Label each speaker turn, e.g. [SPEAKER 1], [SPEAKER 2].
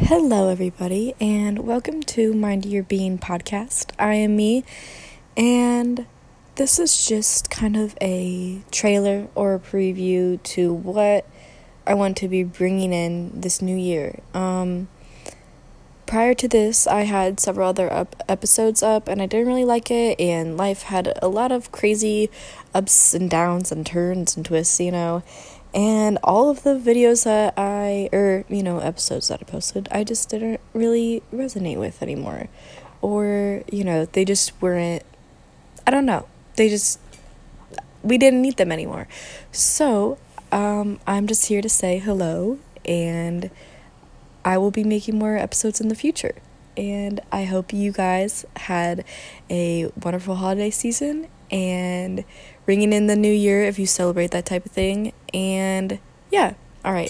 [SPEAKER 1] Hello, everybody, and welcome to Mind Your Being podcast. I am me, and this is just kind of a trailer or a preview to what I want to be bringing in this new year. Um, prior to this, I had several other up episodes up, and I didn't really like it, and life had a lot of crazy ups and downs and turns and twists, you know and all of the videos that I, or, you know, episodes that I posted, I just didn't really resonate with anymore. Or, you know, they just weren't, I don't know, they just, we didn't need them anymore. So, um, I'm just here to say hello, and I will be making more episodes in the future. And I hope you guys had a wonderful holiday season and ringing in the new year if you celebrate that type of thing. And yeah, all right.